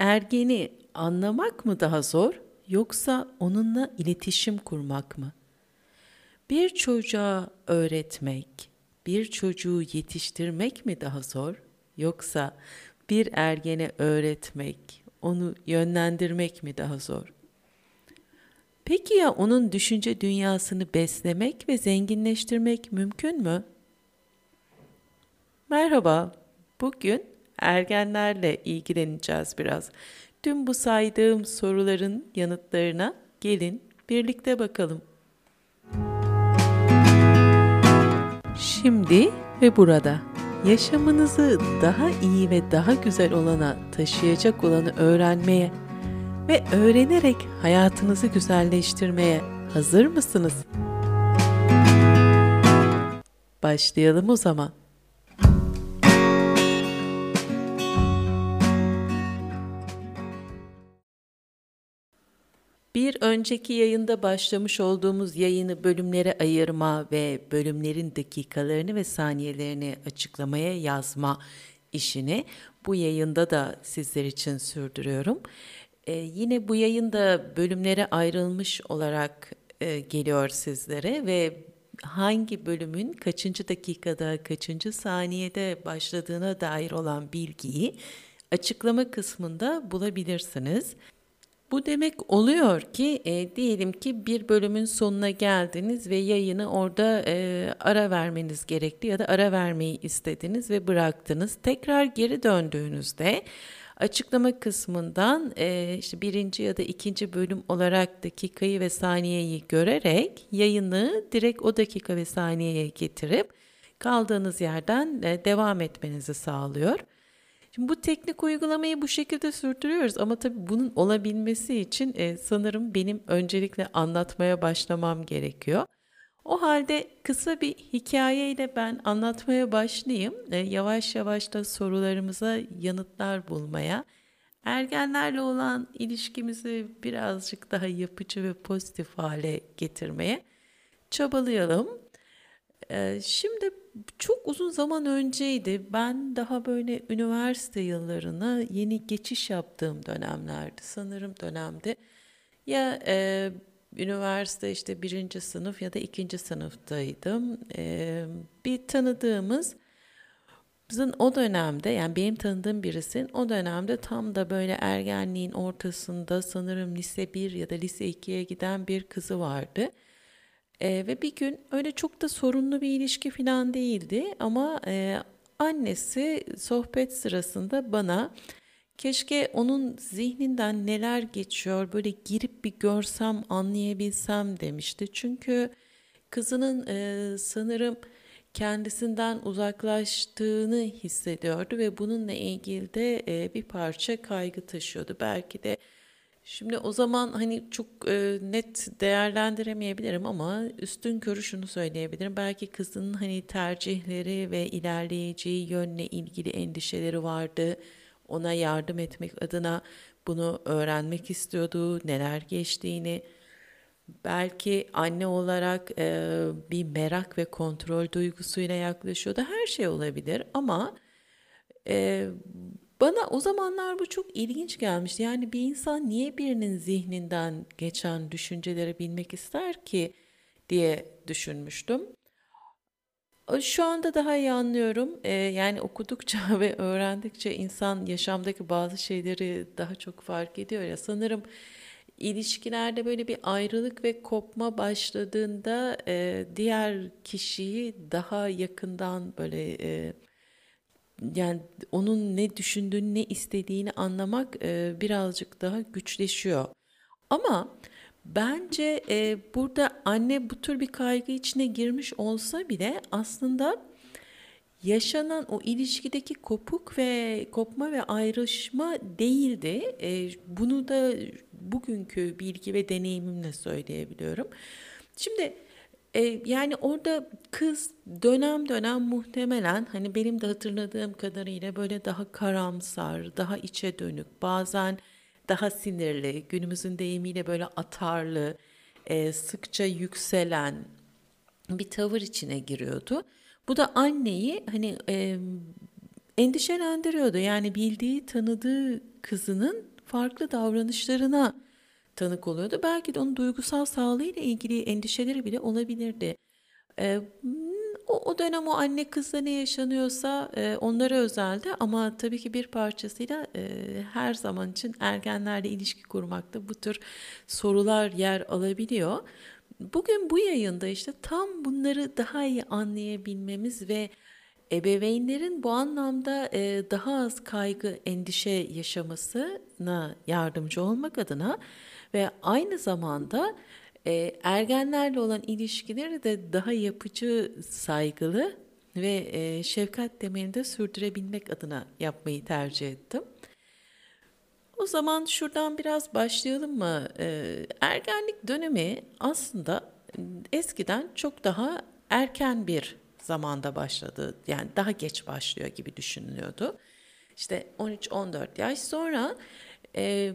ergeni anlamak mı daha zor yoksa onunla iletişim kurmak mı? Bir çocuğa öğretmek, bir çocuğu yetiştirmek mi daha zor yoksa bir ergene öğretmek, onu yönlendirmek mi daha zor? Peki ya onun düşünce dünyasını beslemek ve zenginleştirmek mümkün mü? Merhaba. Bugün ergenlerle ilgileneceğiz biraz. Tüm bu saydığım soruların yanıtlarına gelin birlikte bakalım. Şimdi ve burada yaşamınızı daha iyi ve daha güzel olana taşıyacak olanı öğrenmeye ve öğrenerek hayatınızı güzelleştirmeye hazır mısınız? Başlayalım o zaman. Bir önceki yayında başlamış olduğumuz yayını bölümlere ayırma ve bölümlerin dakikalarını ve saniyelerini açıklamaya yazma işini bu yayında da sizler için sürdürüyorum. Ee, yine bu yayında bölümlere ayrılmış olarak e, geliyor sizlere ve hangi bölümün kaçıncı dakikada, kaçıncı saniyede başladığına dair olan bilgiyi açıklama kısmında bulabilirsiniz. Bu demek oluyor ki e, diyelim ki bir bölümün sonuna geldiniz ve yayını orada e, ara vermeniz gerekti ya da ara vermeyi istediniz ve bıraktınız. Tekrar geri döndüğünüzde açıklama kısmından e, işte birinci ya da ikinci bölüm olarak dakikayı ve saniyeyi görerek yayını direkt o dakika ve saniyeye getirip kaldığınız yerden e, devam etmenizi sağlıyor. Şimdi bu teknik uygulamayı bu şekilde sürdürüyoruz ama tabii bunun olabilmesi için e, sanırım benim öncelikle anlatmaya başlamam gerekiyor. O halde kısa bir hikayeyle ben anlatmaya başlayayım. E, yavaş yavaş da sorularımıza yanıtlar bulmaya, ergenlerle olan ilişkimizi birazcık daha yapıcı ve pozitif hale getirmeye çabalayalım. E, şimdi çok uzun zaman önceydi. Ben daha böyle üniversite yıllarına yeni geçiş yaptığım dönemlerdi. Sanırım dönemde ya e, üniversite işte birinci sınıf ya da ikinci sınıftaydım. E, bir tanıdığımız Bizim o dönemde yani benim tanıdığım birisinin o dönemde tam da böyle ergenliğin ortasında sanırım lise 1 ya da lise 2'ye giden bir kızı vardı. E, ve bir gün öyle çok da sorunlu bir ilişki falan değildi ama e, annesi sohbet sırasında bana keşke onun zihninden neler geçiyor böyle girip bir görsem anlayabilsem demişti. Çünkü kızının e, sanırım kendisinden uzaklaştığını hissediyordu ve bununla ilgili de e, bir parça kaygı taşıyordu. Belki de Şimdi o zaman hani çok e, net değerlendiremeyebilirim ama üstün körü şunu söyleyebilirim. Belki kızın hani tercihleri ve ilerleyeceği yönle ilgili endişeleri vardı. Ona yardım etmek adına bunu öğrenmek istiyordu, neler geçtiğini. Belki anne olarak e, bir merak ve kontrol duygusuyla yaklaşıyordu. Her şey olabilir ama e, bana o zamanlar bu çok ilginç gelmişti. Yani bir insan niye birinin zihninden geçen düşünceleri bilmek ister ki diye düşünmüştüm. Şu anda daha iyi anlıyorum. Ee, yani okudukça ve öğrendikçe insan yaşamdaki bazı şeyleri daha çok fark ediyor ya. Sanırım ilişkilerde böyle bir ayrılık ve kopma başladığında e, diğer kişiyi daha yakından böyle e, yani onun ne düşündüğünü, ne istediğini anlamak e, birazcık daha güçleşiyor. Ama bence e, burada anne bu tür bir kaygı içine girmiş olsa bile aslında yaşanan o ilişkideki kopuk ve kopma ve ayrışma değildi. E, bunu da bugünkü bilgi ve deneyimimle söyleyebiliyorum. Şimdi e, yani orada kız dönem dönem muhtemelen hani benim de hatırladığım kadarıyla böyle daha karamsar, daha içe dönük, bazen daha sinirli, günümüzün deyimiyle böyle atarlı, e, sıkça yükselen bir tavır içine giriyordu. Bu da anneyi hani e, endişelendiriyordu. Yani bildiği, tanıdığı kızının farklı davranışlarına tanık oluyordu. Belki de onun duygusal sağlığıyla ilgili endişeleri bile olabilirdi. Ee, o, o dönem o anne kızla ne yaşanıyorsa e, onlara özeldi ama tabii ki bir parçasıyla e, her zaman için ergenlerle ilişki kurmakta bu tür sorular yer alabiliyor. Bugün bu yayında işte tam bunları daha iyi anlayabilmemiz ve ebeveynlerin bu anlamda e, daha az kaygı, endişe yaşamasına yardımcı olmak adına ve aynı zamanda e, ergenlerle olan ilişkileri de daha yapıcı, saygılı ve e, şefkat temelinde sürdürebilmek adına yapmayı tercih ettim. O zaman şuradan biraz başlayalım mı? E, ergenlik dönemi aslında eskiden çok daha erken bir zamanda başladı. Yani daha geç başlıyor gibi düşünülüyordu. İşte 13-14 yaş sonra e,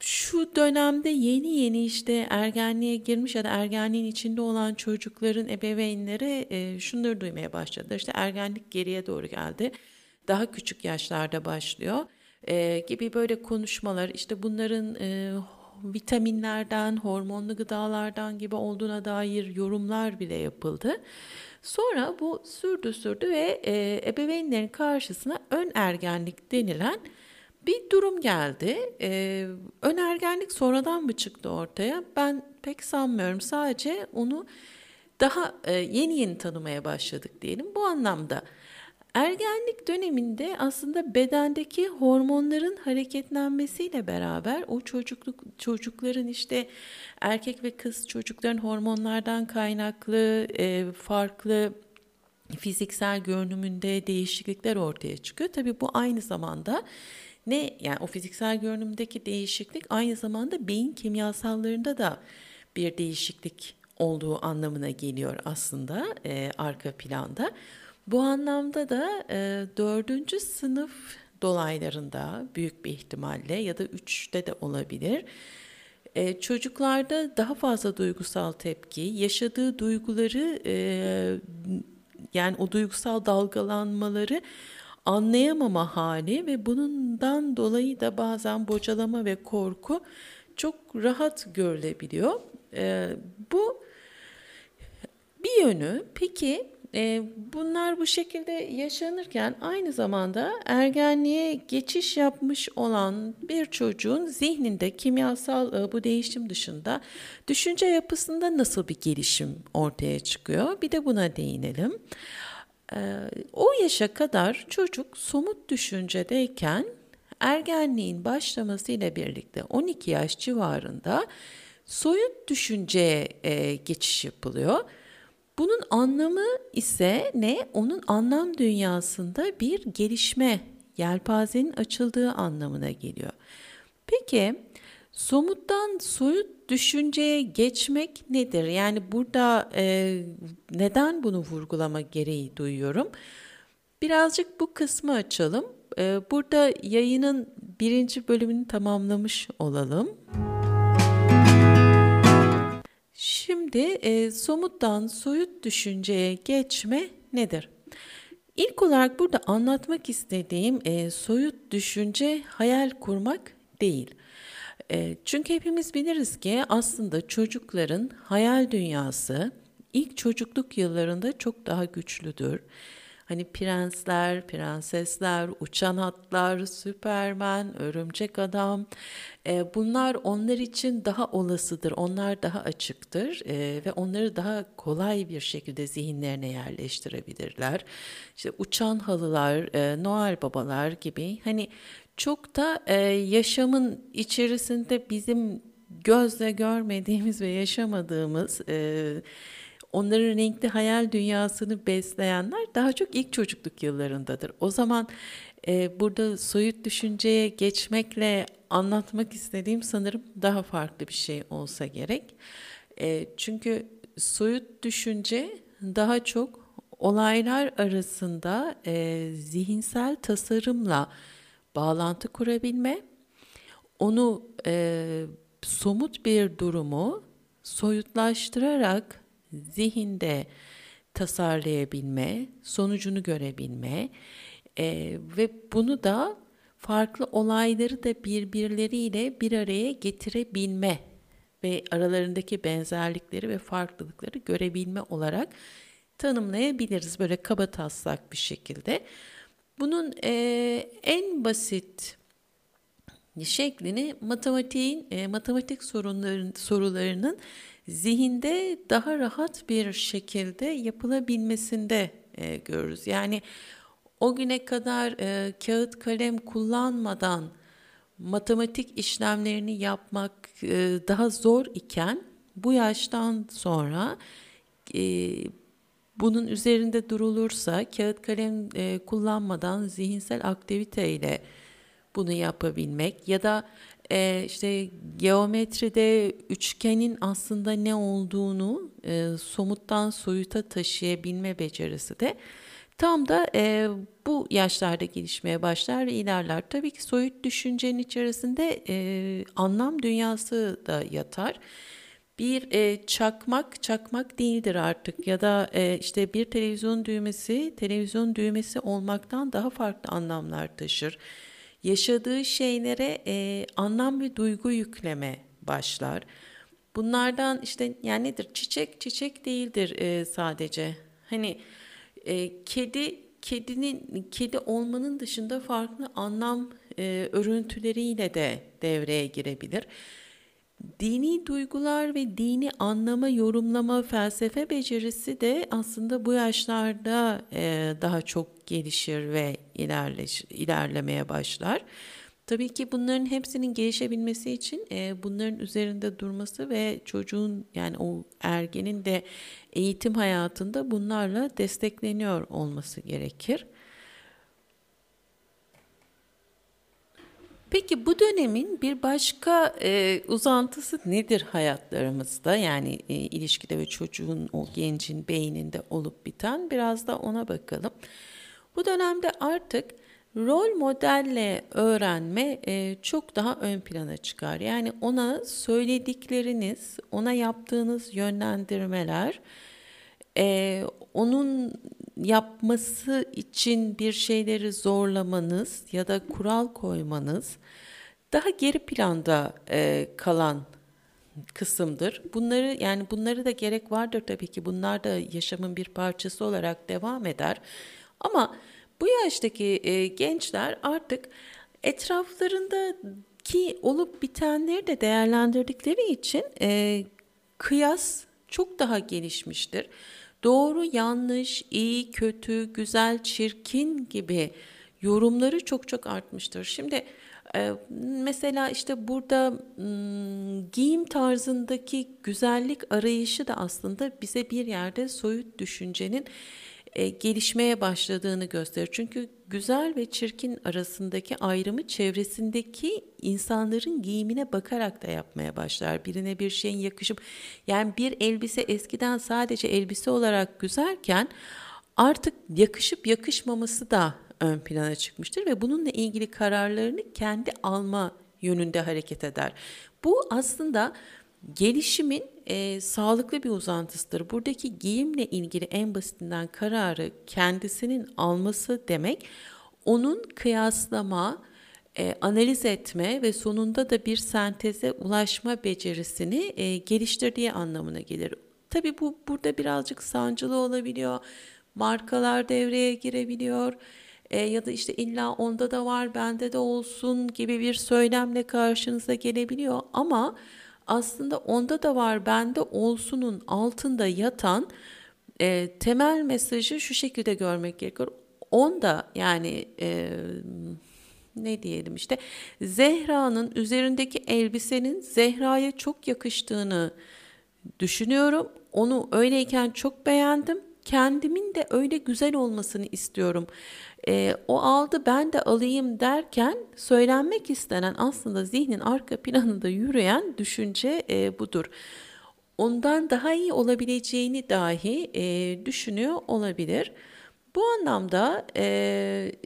şu dönemde yeni yeni işte ergenliğe girmiş ya da ergenliğin içinde olan çocukların ebeveynleri e, şunları duymaya başladı. İşte ergenlik geriye doğru geldi. Daha küçük yaşlarda başlıyor e, gibi böyle konuşmalar işte bunların e, vitaminlerden, hormonlu gıdalardan gibi olduğuna dair yorumlar bile yapıldı. Sonra bu sürdü sürdü ve e, ebeveynlerin karşısına ön ergenlik denilen bir durum geldi. Ee, önergenlik sonradan mı çıktı ortaya? Ben pek sanmıyorum. Sadece onu daha e, yeni yeni tanımaya başladık diyelim. Bu anlamda ergenlik döneminde aslında bedendeki hormonların hareketlenmesiyle beraber o çocukluk çocukların işte erkek ve kız çocukların hormonlardan kaynaklı e, farklı fiziksel görünümünde değişiklikler ortaya çıkıyor. Tabii bu aynı zamanda ne yani o fiziksel görünümdeki değişiklik aynı zamanda beyin kimyasallarında da bir değişiklik olduğu anlamına geliyor aslında e, arka planda. Bu anlamda da e, dördüncü sınıf dolaylarında büyük bir ihtimalle ya da üçte de olabilir. E, çocuklarda daha fazla duygusal tepki, yaşadığı duyguları e, yani o duygusal dalgalanmaları anlayamama hali ve bundan dolayı da bazen bocalama ve korku çok rahat görülebiliyor. E, bu bir yönü. Peki e, bunlar bu şekilde yaşanırken aynı zamanda ergenliğe geçiş yapmış olan bir çocuğun zihninde kimyasal e, bu değişim dışında düşünce yapısında nasıl bir gelişim ortaya çıkıyor? Bir de buna değinelim. Ee, o yaşa kadar çocuk somut düşüncedeyken ergenliğin başlamasıyla birlikte 12 yaş civarında soyut düşünceye e, geçiş yapılıyor. Bunun anlamı ise ne? Onun anlam dünyasında bir gelişme, yelpazenin açıldığı anlamına geliyor. Peki somuttan soyut düşünceye geçmek nedir? Yani burada e, neden bunu vurgulama gereği duyuyorum? Birazcık bu kısmı açalım. E, burada yayının birinci bölümünü tamamlamış olalım. Şimdi e, somuttan soyut düşünceye geçme nedir? İlk olarak burada anlatmak istediğim e, soyut düşünce hayal kurmak değil. E, çünkü hepimiz biliriz ki aslında çocukların hayal dünyası ilk çocukluk yıllarında çok daha güçlüdür. Hani prensler, prensesler, uçan atlar, süpermen, örümcek adam e, bunlar onlar için daha olasıdır, onlar daha açıktır e, ve onları daha kolay bir şekilde zihinlerine yerleştirebilirler. İşte uçan halılar, e, Noel babalar gibi hani çok da e, yaşamın içerisinde bizim gözle görmediğimiz ve yaşamadığımız e, onların renkli hayal dünyasını besleyenler daha çok ilk çocukluk yıllarındadır. O zaman e, burada soyut düşünceye geçmekle anlatmak istediğim sanırım daha farklı bir şey olsa gerek. E, çünkü soyut düşünce daha çok olaylar arasında e, zihinsel tasarımla bağlantı kurabilme, onu e, somut bir durumu soyutlaştırarak zihinde tasarlayabilme, sonucunu görebilme, E, ve bunu da farklı olayları da birbirleriyle bir araya getirebilme ve aralarındaki benzerlikleri ve farklılıkları görebilme olarak tanımlayabiliriz böyle kaba taslak bir şekilde. Bunun e, en basit şeklini matematiğin e, matematik sorunların sorularının zihinde daha rahat bir şekilde yapılabilmesinde e, görürüz. Yani o güne kadar e, kağıt kalem kullanmadan matematik işlemlerini yapmak e, daha zor iken bu yaştan sonra e, bunun üzerinde durulursa kağıt kalem e, kullanmadan zihinsel aktiviteyle bunu yapabilmek ya da e, işte geometride üçgenin aslında ne olduğunu e, somuttan soyuta taşıyabilme becerisi de tam da e, bu yaşlarda gelişmeye başlar ve ilerler. Tabii ki soyut düşüncenin içerisinde e, anlam dünyası da yatar bir e, çakmak çakmak değildir artık ya da e, işte bir televizyon düğmesi televizyon düğmesi olmaktan daha farklı anlamlar taşır. Yaşadığı şeylere e, anlam ve duygu yükleme başlar. Bunlardan işte yani nedir? Çiçek çiçek değildir e, sadece. Hani e, kedi kedinin kedi olmanın dışında farklı anlam e, örüntüleriyle de devreye girebilir. Dini duygular ve dini anlama, yorumlama, felsefe becerisi de aslında bu yaşlarda e, daha çok gelişir ve ilerleş, ilerlemeye başlar. Tabii ki bunların hepsinin gelişebilmesi için e, bunların üzerinde durması ve çocuğun yani o ergenin de eğitim hayatında bunlarla destekleniyor olması gerekir. Peki bu dönemin bir başka e, uzantısı nedir hayatlarımızda? Yani e, ilişkide ve çocuğun o gencin beyninde olup biten biraz da ona bakalım. Bu dönemde artık rol modelle öğrenme e, çok daha ön plana çıkar. Yani ona söyledikleriniz, ona yaptığınız yönlendirmeler, e, onun yapması için bir şeyleri zorlamanız ya da kural koymanız daha geri planda e, kalan kısımdır. Bunları yani bunları da gerek vardır tabii ki. Bunlar da yaşamın bir parçası olarak devam eder. Ama bu yaştaki e, gençler artık etraflarındaki olup bitenleri de değerlendirdikleri için e, kıyas çok daha gelişmiştir doğru, yanlış, iyi, kötü, güzel, çirkin gibi yorumları çok çok artmıştır. Şimdi e, mesela işte burada giyim tarzındaki güzellik arayışı da aslında bize bir yerde soyut düşüncenin e, gelişmeye başladığını gösterir. Çünkü güzel ve çirkin arasındaki ayrımı çevresindeki insanların giyimine bakarak da yapmaya başlar. Birine bir şeyin yakışıp yani bir elbise eskiden sadece elbise olarak güzelken artık yakışıp yakışmaması da ön plana çıkmıştır ve bununla ilgili kararlarını kendi alma yönünde hareket eder. Bu aslında gelişimin e, sağlıklı bir uzantısıdır. Buradaki giyimle ilgili en basitinden kararı kendisinin alması demek onun kıyaslama, e, analiz etme ve sonunda da bir senteze ulaşma becerisini e, geliştirdiği anlamına gelir. Tabii bu burada birazcık sancılı olabiliyor. Markalar devreye girebiliyor. E, ya da işte illa onda da var, bende de olsun gibi bir söylemle karşınıza gelebiliyor ama aslında onda da var bende olsunun altında yatan e, temel mesajı şu şekilde görmek gerekiyor. Onda yani e, ne diyelim işte Zehra'nın üzerindeki elbisenin Zehra'ya çok yakıştığını düşünüyorum. Onu öyleyken çok beğendim. Kendimin de öyle güzel olmasını istiyorum e, o aldı ben de alayım derken söylenmek istenen aslında zihnin arka planında yürüyen düşünce e, budur. Ondan daha iyi olabileceğini dahi e, düşünüyor olabilir. Bu anlamda e,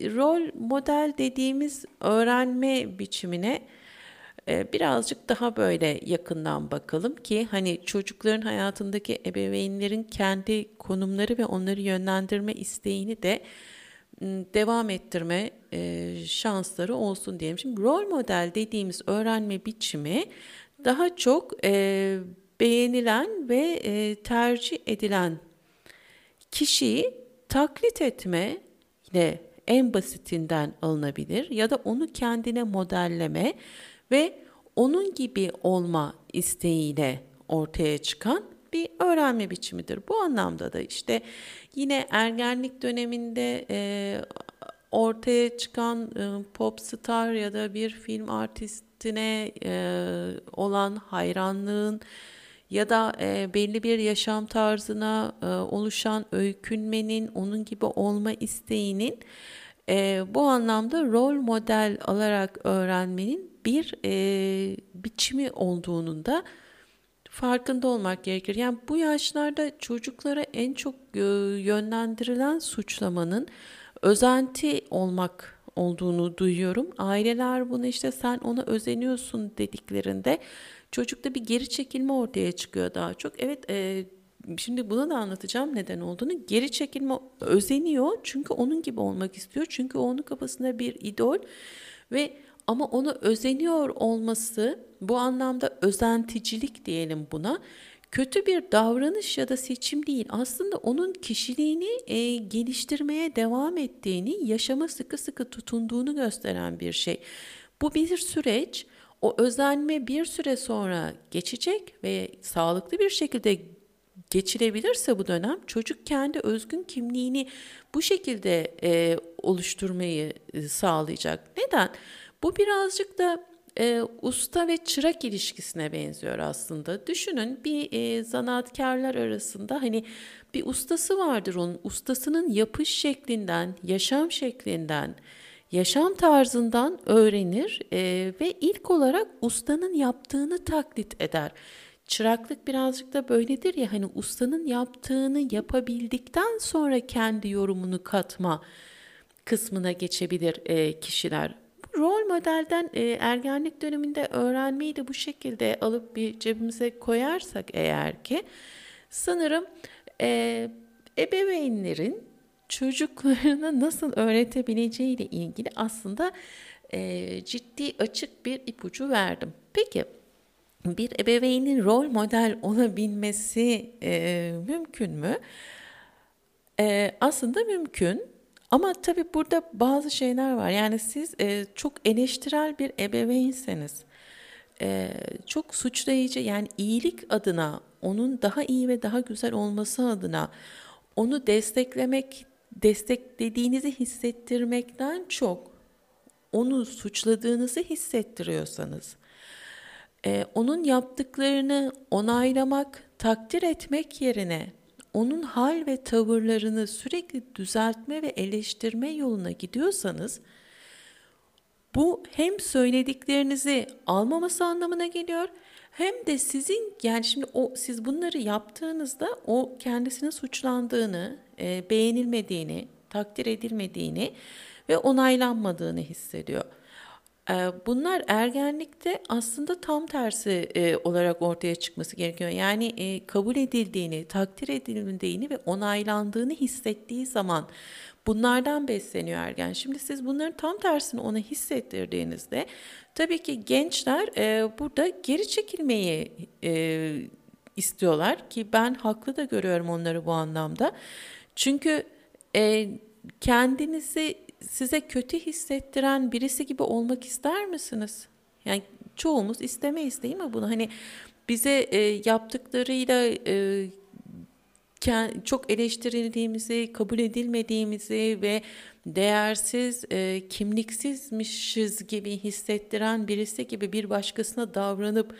rol model dediğimiz öğrenme biçimine birazcık daha böyle yakından bakalım ki hani çocukların hayatındaki ebeveynlerin kendi konumları ve onları yönlendirme isteğini de devam ettirme e, şansları olsun diyelim. Şimdi rol model dediğimiz öğrenme biçimi daha çok e, beğenilen ve e, tercih edilen kişiyi taklit etme ile en basitinden alınabilir ya da onu kendine modelleme ve onun gibi olma isteğiyle ortaya çıkan bir öğrenme biçimidir. Bu anlamda da işte yine ergenlik döneminde e, ortaya çıkan e, pop star ya da bir film artistine e, olan hayranlığın ya da e, belli bir yaşam tarzına e, oluşan öykünmenin, onun gibi olma isteğinin e, bu anlamda rol model alarak öğrenmenin bir e, biçimi olduğunun da farkında olmak gerekir. Yani bu yaşlarda çocuklara en çok yönlendirilen suçlamanın özenti olmak olduğunu duyuyorum. Aileler bunu işte sen ona özeniyorsun dediklerinde çocukta bir geri çekilme ortaya çıkıyor daha çok. Evet e, şimdi buna da anlatacağım neden olduğunu. Geri çekilme özeniyor çünkü onun gibi olmak istiyor. Çünkü onun kafasında bir idol ve ama ona özeniyor olması bu anlamda özenticilik diyelim buna kötü bir davranış ya da seçim değil. Aslında onun kişiliğini e, geliştirmeye devam ettiğini, yaşama sıkı sıkı tutunduğunu gösteren bir şey. Bu bir süreç. O özenme bir süre sonra geçecek ve sağlıklı bir şekilde geçilebilirse bu dönem çocuk kendi özgün kimliğini bu şekilde e, oluşturmayı e, sağlayacak. Neden? Bu birazcık da e, usta ve çırak ilişkisine benziyor aslında. Düşünün bir e, zanaatkarlar arasında hani bir ustası vardır onun. Ustasının yapış şeklinden, yaşam şeklinden, yaşam tarzından öğrenir e, ve ilk olarak ustanın yaptığını taklit eder. Çıraklık birazcık da böyledir ya hani ustanın yaptığını yapabildikten sonra kendi yorumunu katma kısmına geçebilir e, kişiler rol modelden e, ergenlik döneminde öğrenmeyi de bu şekilde alıp bir cebimize koyarsak eğer ki sanırım e, ebeveynlerin çocuklarına nasıl öğretebileceği ile ilgili aslında e, ciddi açık bir ipucu verdim. Peki bir ebeveynin rol model olabilmesi e, mümkün mü? E, aslında mümkün. Ama tabii burada bazı şeyler var. Yani siz e, çok eleştirel bir ebeveynseniz, e, çok suçlayıcı yani iyilik adına, onun daha iyi ve daha güzel olması adına onu desteklemek, desteklediğinizi hissettirmekten çok onu suçladığınızı hissettiriyorsanız, e, onun yaptıklarını onaylamak, takdir etmek yerine onun hal ve tavırlarını sürekli düzeltme ve eleştirme yoluna gidiyorsanız bu hem söylediklerinizi almaması anlamına geliyor hem de sizin yani şimdi o siz bunları yaptığınızda o kendisine suçlandığını, e, beğenilmediğini, takdir edilmediğini ve onaylanmadığını hissediyor. Bunlar ergenlikte aslında tam tersi olarak ortaya çıkması gerekiyor. Yani kabul edildiğini, takdir edildiğini ve onaylandığını hissettiği zaman bunlardan besleniyor ergen. Şimdi siz bunların tam tersini ona hissettirdiğinizde tabii ki gençler burada geri çekilmeyi istiyorlar ki ben haklı da görüyorum onları bu anlamda. Çünkü kendinizi size kötü hissettiren birisi gibi olmak ister misiniz? Yani çoğumuz istemeyiz değil mi bunu? Hani bize e, yaptıklarıyla e, çok eleştirildiğimizi, kabul edilmediğimizi ve değersiz, e, kimliksizmişiz gibi hissettiren birisi gibi bir başkasına davranıp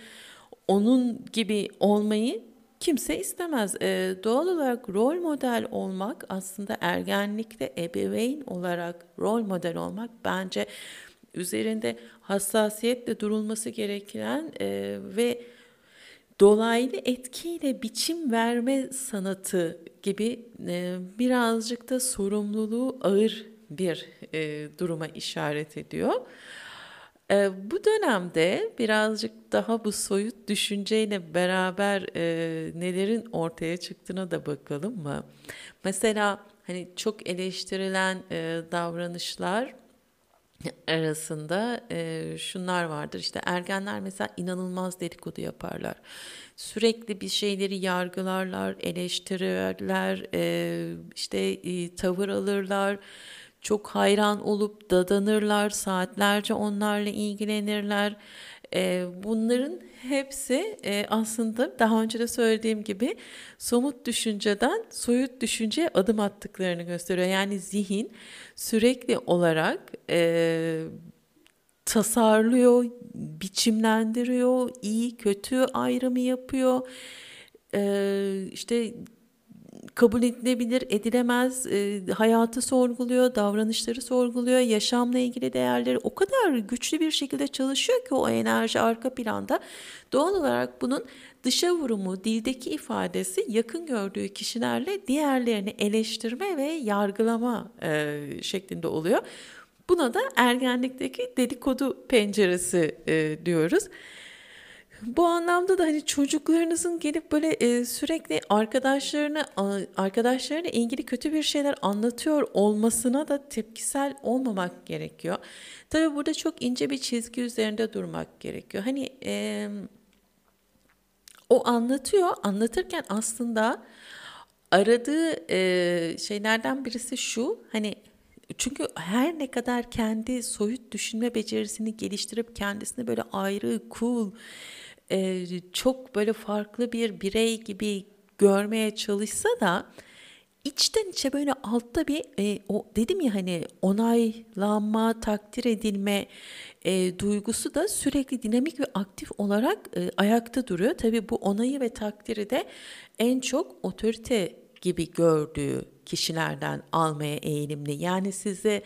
onun gibi olmayı kimse istemez. E, doğal olarak rol model olmak aslında ergenlikte ebeveyn olarak rol model olmak bence üzerinde hassasiyetle durulması gereken e, ve dolaylı etkiyle biçim verme sanatı gibi e, birazcık da sorumluluğu ağır bir e, duruma işaret ediyor. E, bu dönemde birazcık daha bu soyut düşünceyle beraber e, nelerin ortaya çıktığına da bakalım mı? Mesela hani çok eleştirilen e, davranışlar arasında e, şunlar vardır. İşte ergenler mesela inanılmaz dedikodu yaparlar. Sürekli bir şeyleri yargılarlar, eleştirirler, e, işte e, tavır alırlar. Çok hayran olup dadanırlar, saatlerce onlarla ilgilenirler. E, bunların hepsi e, aslında daha önce de söylediğim gibi somut düşünceden soyut düşünceye adım attıklarını gösteriyor. Yani zihin sürekli olarak e, tasarlıyor, biçimlendiriyor, iyi kötü ayrımı yapıyor. E, işte kabul edilebilir, edilemez, e, hayatı sorguluyor, davranışları sorguluyor, yaşamla ilgili değerleri o kadar güçlü bir şekilde çalışıyor ki o enerji arka planda. Doğal olarak bunun dışa vurumu, dildeki ifadesi yakın gördüğü kişilerle diğerlerini eleştirme ve yargılama e, şeklinde oluyor. Buna da ergenlikteki dedikodu penceresi e, diyoruz. Bu anlamda da hani çocuklarınızın gelip böyle e, sürekli arkadaşlarına arkadaşlarına ilgili kötü bir şeyler anlatıyor olmasına da tepkisel olmamak gerekiyor. Tabii burada çok ince bir çizgi üzerinde durmak gerekiyor. Hani e, o anlatıyor, anlatırken aslında aradığı e, şeylerden birisi şu, hani çünkü her ne kadar kendi soyut düşünme becerisini geliştirip kendisini böyle ayrı, cool, e, çok böyle farklı bir birey gibi görmeye çalışsa da içten içe böyle altta bir e, o dedim ya hani onaylanma, takdir edilme e, duygusu da sürekli dinamik ve aktif olarak e, ayakta duruyor. Tabii bu onayı ve takdiri de en çok otorite gibi gördüğü kişilerden almaya eğilimli. Yani size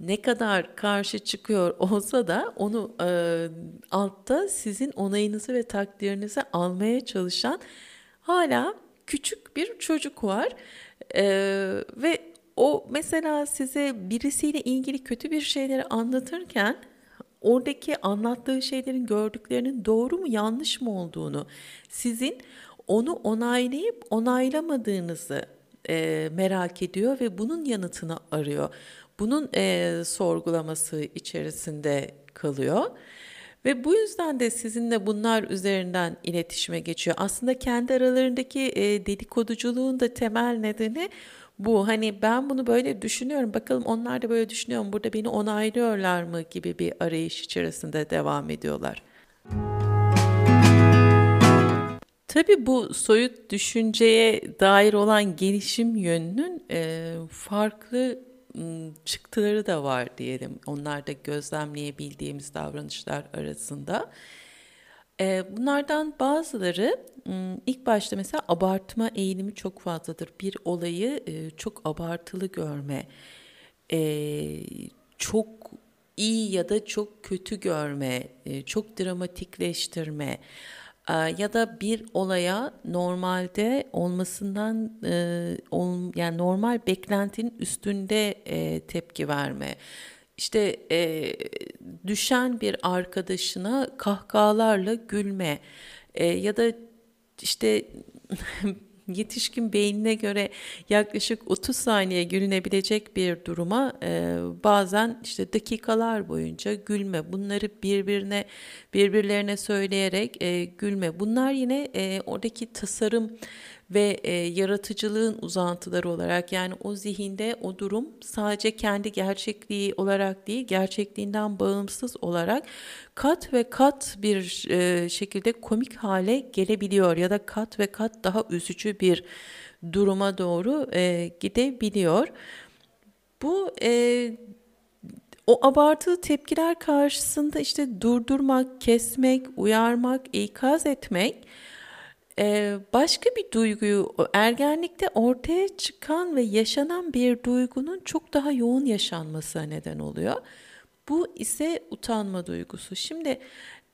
ne kadar karşı çıkıyor olsa da onu e, altta sizin onayınızı ve takdirinizi almaya çalışan hala küçük bir çocuk var. E, ve o mesela size birisiyle ilgili kötü bir şeyleri anlatırken oradaki anlattığı şeylerin gördüklerinin doğru mu yanlış mı olduğunu sizin onu onaylayıp onaylamadığınızı e, merak ediyor ve bunun yanıtını arıyor bunun e, sorgulaması içerisinde kalıyor. Ve bu yüzden de sizinle bunlar üzerinden iletişime geçiyor. Aslında kendi aralarındaki e, dedikoduculuğun da temel nedeni bu. Hani ben bunu böyle düşünüyorum. Bakalım onlar da böyle düşünüyor mu? Burada beni onaylıyorlar mı gibi bir arayış içerisinde devam ediyorlar. Tabii bu soyut düşünceye dair olan gelişim yönünün e, farklı çıktıları da var diyelim. Onlar da gözlemleyebildiğimiz davranışlar arasında. Bunlardan bazıları ilk başta mesela abartma eğilimi çok fazladır. Bir olayı çok abartılı görme, çok iyi ya da çok kötü görme, çok dramatikleştirme ya da bir olaya normalde olmasından yani normal beklentinin üstünde tepki verme. İşte düşen bir arkadaşına kahkahalarla gülme ya da işte yetişkin beynine göre yaklaşık 30 saniye gülünebilecek bir duruma e, bazen işte dakikalar boyunca gülme bunları birbirine birbirlerine söyleyerek e, gülme. Bunlar yine e, oradaki tasarım ve e, yaratıcılığın uzantıları olarak yani o zihinde o durum sadece kendi gerçekliği olarak değil gerçekliğinden bağımsız olarak kat ve kat bir e, şekilde komik hale gelebiliyor ya da kat ve kat daha üzücü bir duruma doğru e, gidebiliyor. Bu e, o abartılı tepkiler karşısında işte durdurmak, kesmek, uyarmak, ikaz etmek ee, başka bir duyguyu ergenlikte ortaya çıkan ve yaşanan bir duygunun çok daha yoğun yaşanmasına neden oluyor. Bu ise utanma duygusu. Şimdi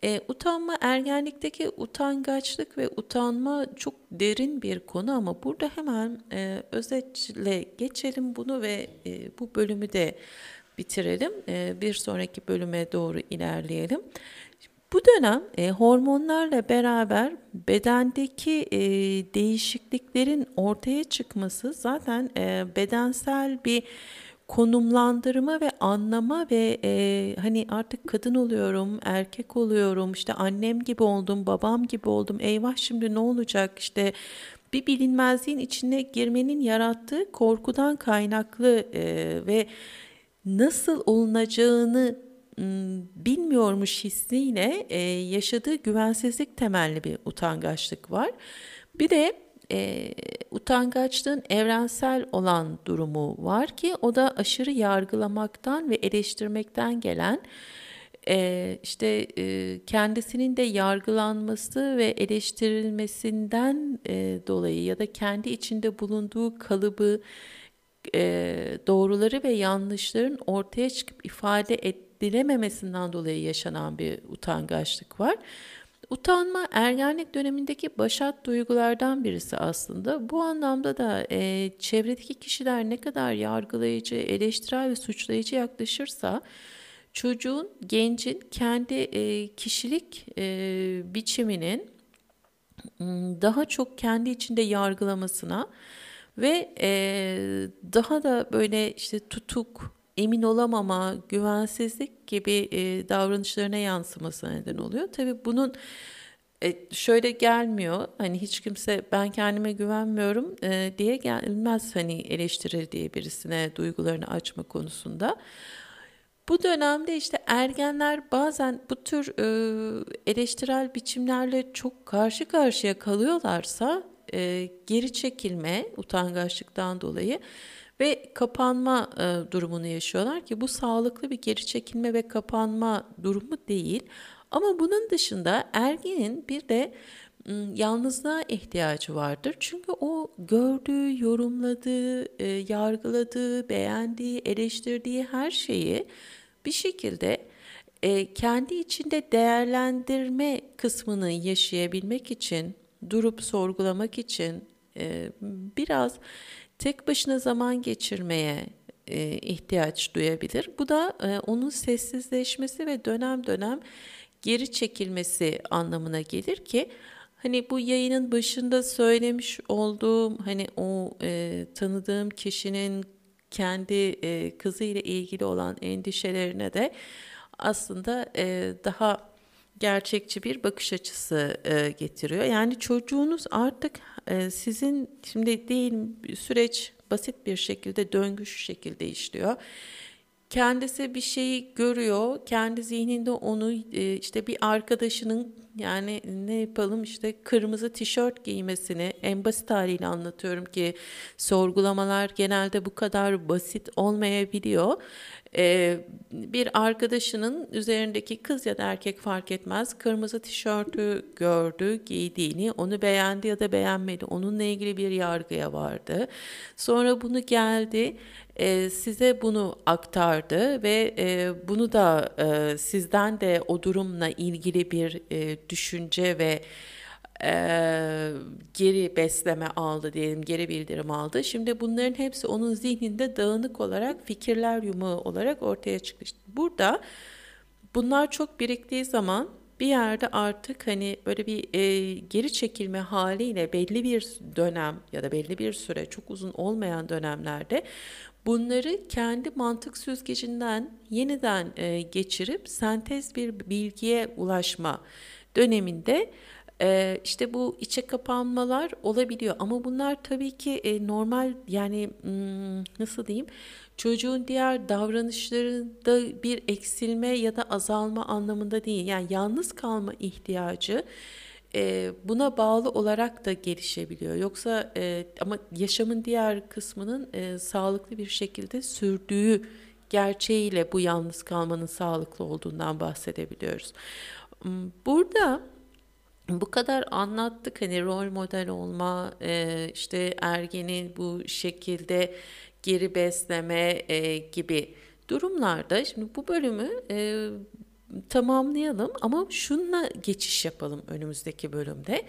e, utanma ergenlikteki utangaçlık ve utanma çok derin bir konu ama burada hemen e, özetle geçelim bunu ve e, bu bölümü de bitirelim. E, bir sonraki bölüme doğru ilerleyelim. Bu dönem e, hormonlarla beraber bedendeki e, değişikliklerin ortaya çıkması zaten e, bedensel bir konumlandırma ve anlama ve e, hani artık kadın oluyorum, erkek oluyorum, işte annem gibi oldum, babam gibi oldum, eyvah şimdi ne olacak? İşte bir bilinmezliğin içine girmenin yarattığı korkudan kaynaklı e, ve nasıl olunacağını bilmiyormuş hissiyle e, yaşadığı güvensizlik temelli bir utangaçlık var. Bir de e, utangaçlığın evrensel olan durumu var ki o da aşırı yargılamaktan ve eleştirmekten gelen e, işte e, kendisinin de yargılanması ve eleştirilmesinden e, dolayı ya da kendi içinde bulunduğu kalıbı e, doğruları ve yanlışların ortaya çıkıp ifade edilememesinden dolayı yaşanan bir utangaçlık var. Utanma ergenlik dönemindeki başat duygulardan birisi aslında. Bu anlamda da e, çevredeki kişiler ne kadar yargılayıcı, eleştirel ve suçlayıcı yaklaşırsa çocuğun, gencin kendi e, kişilik e, biçiminin daha çok kendi içinde yargılamasına ve e, daha da böyle işte tutuk, emin olamama, güvensizlik gibi e, davranışlarına yansıması neden oluyor. Tabii bunun e, şöyle gelmiyor. Hani hiç kimse ben kendime güvenmiyorum e, diye gelmez hani eleştirildiği birisine duygularını açma konusunda. Bu dönemde işte ergenler bazen bu tür e, eleştirel biçimlerle çok karşı karşıya kalıyorlarsa e, geri çekilme utangaçlıktan dolayı ve kapanma e, durumunu yaşıyorlar ki bu sağlıklı bir geri çekilme ve kapanma durumu değil. Ama bunun dışında ergenin bir de yalnızlığa ihtiyacı vardır. Çünkü o gördüğü, yorumladığı, e, yargıladığı, beğendiği, eleştirdiği her şeyi bir şekilde e, kendi içinde değerlendirme kısmını yaşayabilmek için, durup sorgulamak için e, biraz tek başına zaman geçirmeye e, ihtiyaç duyabilir. Bu da e, onun sessizleşmesi ve dönem dönem geri çekilmesi anlamına gelir ki hani bu yayının başında söylemiş olduğum hani o e, tanıdığım kişinin kendi e, kızı ile ilgili olan endişelerine de aslında e, daha gerçekçi bir bakış açısı e, getiriyor. Yani çocuğunuz artık e, sizin şimdi değil süreç basit bir şekilde döngü şu şekilde işliyor. Kendisi bir şeyi görüyor, kendi zihninde onu e, işte bir arkadaşının yani ne yapalım işte kırmızı tişört giymesini en basit haliyle anlatıyorum ki sorgulamalar genelde bu kadar basit olmayabiliyor. Ee, bir arkadaşının üzerindeki kız ya da erkek fark etmez kırmızı tişörtü gördü giydiğini onu beğendi ya da beğenmedi onunla ilgili bir yargıya vardı. Sonra bunu geldi e, size bunu aktardı ve e, bunu da e, sizden de o durumla ilgili bir e, düşünce ve e, geri besleme aldı diyelim, geri bildirim aldı. Şimdi bunların hepsi onun zihninde dağınık olarak fikirler yumağı olarak ortaya çıktı. İşte burada bunlar çok biriktiği zaman bir yerde artık hani böyle bir e, geri çekilme haliyle belli bir dönem ya da belli bir süre çok uzun olmayan dönemlerde bunları kendi mantık süzgecinden yeniden e, geçirip sentez bir bilgiye ulaşma döneminde ee, işte bu içe kapanmalar olabiliyor ama bunlar tabii ki e, normal yani hmm, nasıl diyeyim çocuğun diğer davranışlarında bir eksilme ya da azalma anlamında değil yani yalnız kalma ihtiyacı e, buna bağlı olarak da gelişebiliyor yoksa e, ama yaşamın diğer kısmının e, sağlıklı bir şekilde sürdüğü gerçeğiyle bu yalnız kalmanın sağlıklı olduğundan bahsedebiliyoruz. Hmm, burada bu kadar anlattık hani rol model olma e, işte ergenin bu şekilde geri besleme e, gibi durumlarda şimdi bu bölümü e, tamamlayalım ama şunla geçiş yapalım önümüzdeki bölümde.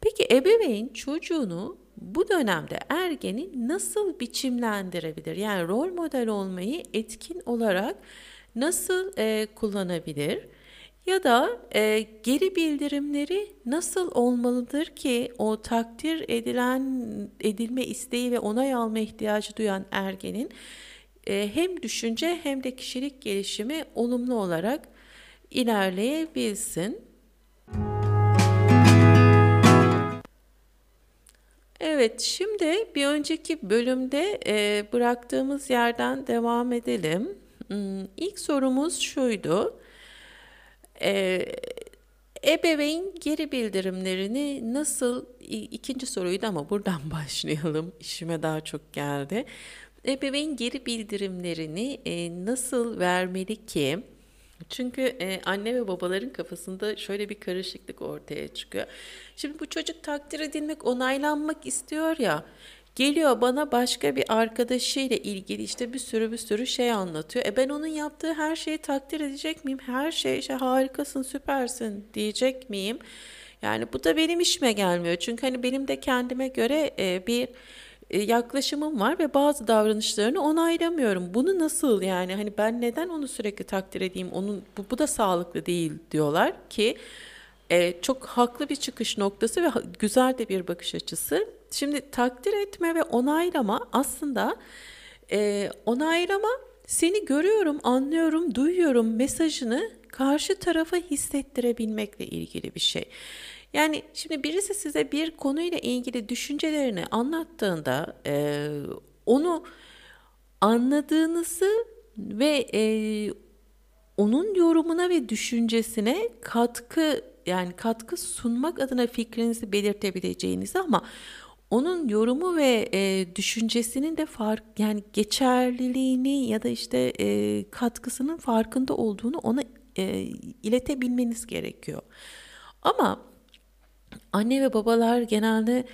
Peki ebeveyn çocuğunu bu dönemde ergeni nasıl biçimlendirebilir? Yani rol model olmayı etkin olarak nasıl e, kullanabilir? Ya da e, geri bildirimleri nasıl olmalıdır ki o takdir edilen edilme isteği ve onay alma ihtiyacı duyan ergenin e, hem düşünce hem de kişilik gelişimi olumlu olarak ilerleyebilsin. Evet, şimdi bir önceki bölümde e, bıraktığımız yerden devam edelim. Hmm, ilk sorumuz şuydu. E, ebeveyn geri bildirimlerini nasıl, ikinci soruydu ama buradan başlayalım. İşime daha çok geldi. Ebeveyn geri bildirimlerini e, nasıl vermeli ki? Çünkü e, anne ve babaların kafasında şöyle bir karışıklık ortaya çıkıyor. Şimdi bu çocuk takdir edilmek, onaylanmak istiyor ya. Geliyor bana başka bir arkadaşıyla ilgili işte bir sürü bir sürü şey anlatıyor. E ben onun yaptığı her şeyi takdir edecek miyim? Her şey işte harikasın, süpersin diyecek miyim? Yani bu da benim işime gelmiyor. Çünkü hani benim de kendime göre e, bir e, yaklaşımım var ve bazı davranışlarını onaylamıyorum. Bunu nasıl yani hani ben neden onu sürekli takdir edeyim? Onun bu, bu da sağlıklı değil diyorlar ki e, çok haklı bir çıkış noktası ve güzel de bir bakış açısı. Şimdi takdir etme ve onaylama aslında e, onaylama seni görüyorum, anlıyorum, duyuyorum mesajını karşı tarafa hissettirebilmekle ilgili bir şey. Yani şimdi birisi size bir konuyla ilgili düşüncelerini anlattığında e, onu anladığınızı ve e, onun yorumuna ve düşüncesine katkı yani katkı sunmak adına fikrinizi belirtebileceğinizi ama onun yorumu ve e, düşüncesinin de fark yani geçerliliğini ya da işte e, katkısının farkında olduğunu ona e, iletebilmeniz gerekiyor. Ama anne ve babalar genelde